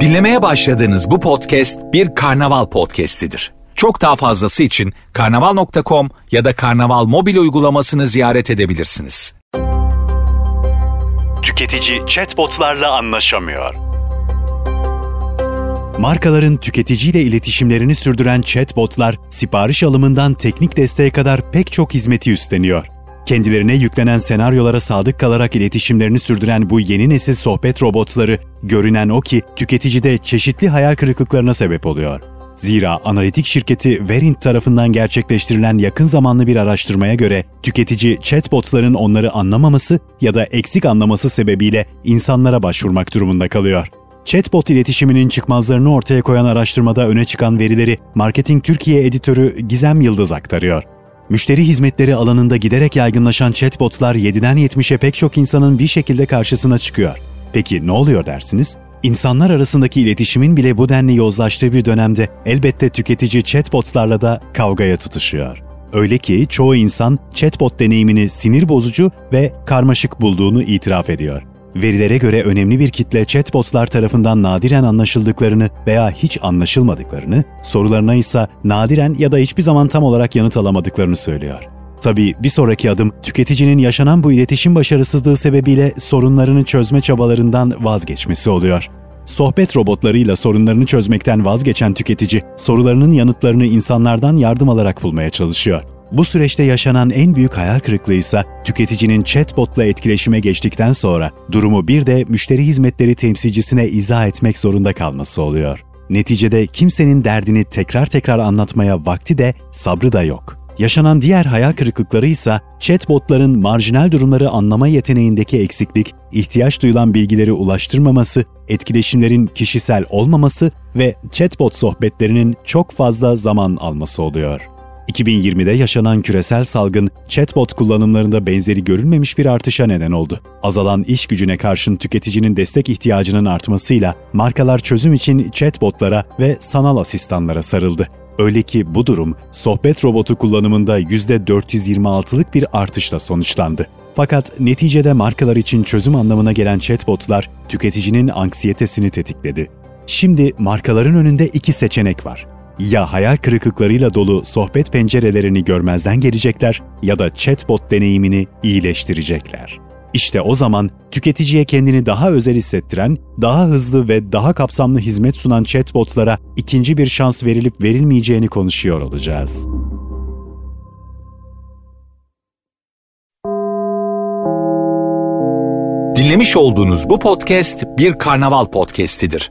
Dinlemeye başladığınız bu podcast bir karnaval podcastidir. Çok daha fazlası için karnaval.com ya da karnaval mobil uygulamasını ziyaret edebilirsiniz. Tüketici chatbotlarla anlaşamıyor. Markaların tüketiciyle iletişimlerini sürdüren chatbotlar, sipariş alımından teknik desteğe kadar pek çok hizmeti üstleniyor. Kendilerine yüklenen senaryolara sadık kalarak iletişimlerini sürdüren bu yeni nesil sohbet robotları, görünen o ki tüketicide çeşitli hayal kırıklıklarına sebep oluyor. Zira analitik şirketi Verint tarafından gerçekleştirilen yakın zamanlı bir araştırmaya göre tüketici chatbotların onları anlamaması ya da eksik anlaması sebebiyle insanlara başvurmak durumunda kalıyor. Chatbot iletişiminin çıkmazlarını ortaya koyan araştırmada öne çıkan verileri Marketing Türkiye editörü Gizem Yıldız aktarıyor. Müşteri hizmetleri alanında giderek yaygınlaşan chatbotlar 7'den 70'e pek çok insanın bir şekilde karşısına çıkıyor. Peki ne oluyor dersiniz? İnsanlar arasındaki iletişimin bile bu denli yozlaştığı bir dönemde elbette tüketici chatbotlarla da kavgaya tutuşuyor. Öyle ki çoğu insan chatbot deneyimini sinir bozucu ve karmaşık bulduğunu itiraf ediyor. Verilere göre önemli bir kitle chatbotlar tarafından nadiren anlaşıldıklarını veya hiç anlaşılmadıklarını, sorularına ise nadiren ya da hiçbir zaman tam olarak yanıt alamadıklarını söylüyor. Tabii bir sonraki adım tüketicinin yaşanan bu iletişim başarısızlığı sebebiyle sorunlarını çözme çabalarından vazgeçmesi oluyor. Sohbet robotlarıyla sorunlarını çözmekten vazgeçen tüketici, sorularının yanıtlarını insanlardan yardım alarak bulmaya çalışıyor. Bu süreçte yaşanan en büyük hayal kırıklığı ise tüketicinin chatbotla etkileşime geçtikten sonra durumu bir de müşteri hizmetleri temsilcisine izah etmek zorunda kalması oluyor. Neticede kimsenin derdini tekrar tekrar anlatmaya vakti de sabrı da yok. Yaşanan diğer hayal kırıklıkları ise chatbotların marjinal durumları anlama yeteneğindeki eksiklik, ihtiyaç duyulan bilgileri ulaştırmaması, etkileşimlerin kişisel olmaması ve chatbot sohbetlerinin çok fazla zaman alması oluyor. 2020'de yaşanan küresel salgın, chatbot kullanımlarında benzeri görülmemiş bir artışa neden oldu. Azalan iş gücüne karşın tüketicinin destek ihtiyacının artmasıyla markalar çözüm için chatbotlara ve sanal asistanlara sarıldı. Öyle ki bu durum sohbet robotu kullanımında %426'lık bir artışla sonuçlandı. Fakat neticede markalar için çözüm anlamına gelen chatbotlar tüketicinin anksiyetesini tetikledi. Şimdi markaların önünde iki seçenek var. Ya hayal kırıklıklarıyla dolu sohbet pencerelerini görmezden gelecekler ya da chatbot deneyimini iyileştirecekler. İşte o zaman tüketiciye kendini daha özel hissettiren, daha hızlı ve daha kapsamlı hizmet sunan chatbotlara ikinci bir şans verilip verilmeyeceğini konuşuyor olacağız. Dinlemiş olduğunuz bu podcast bir karnaval podcastidir.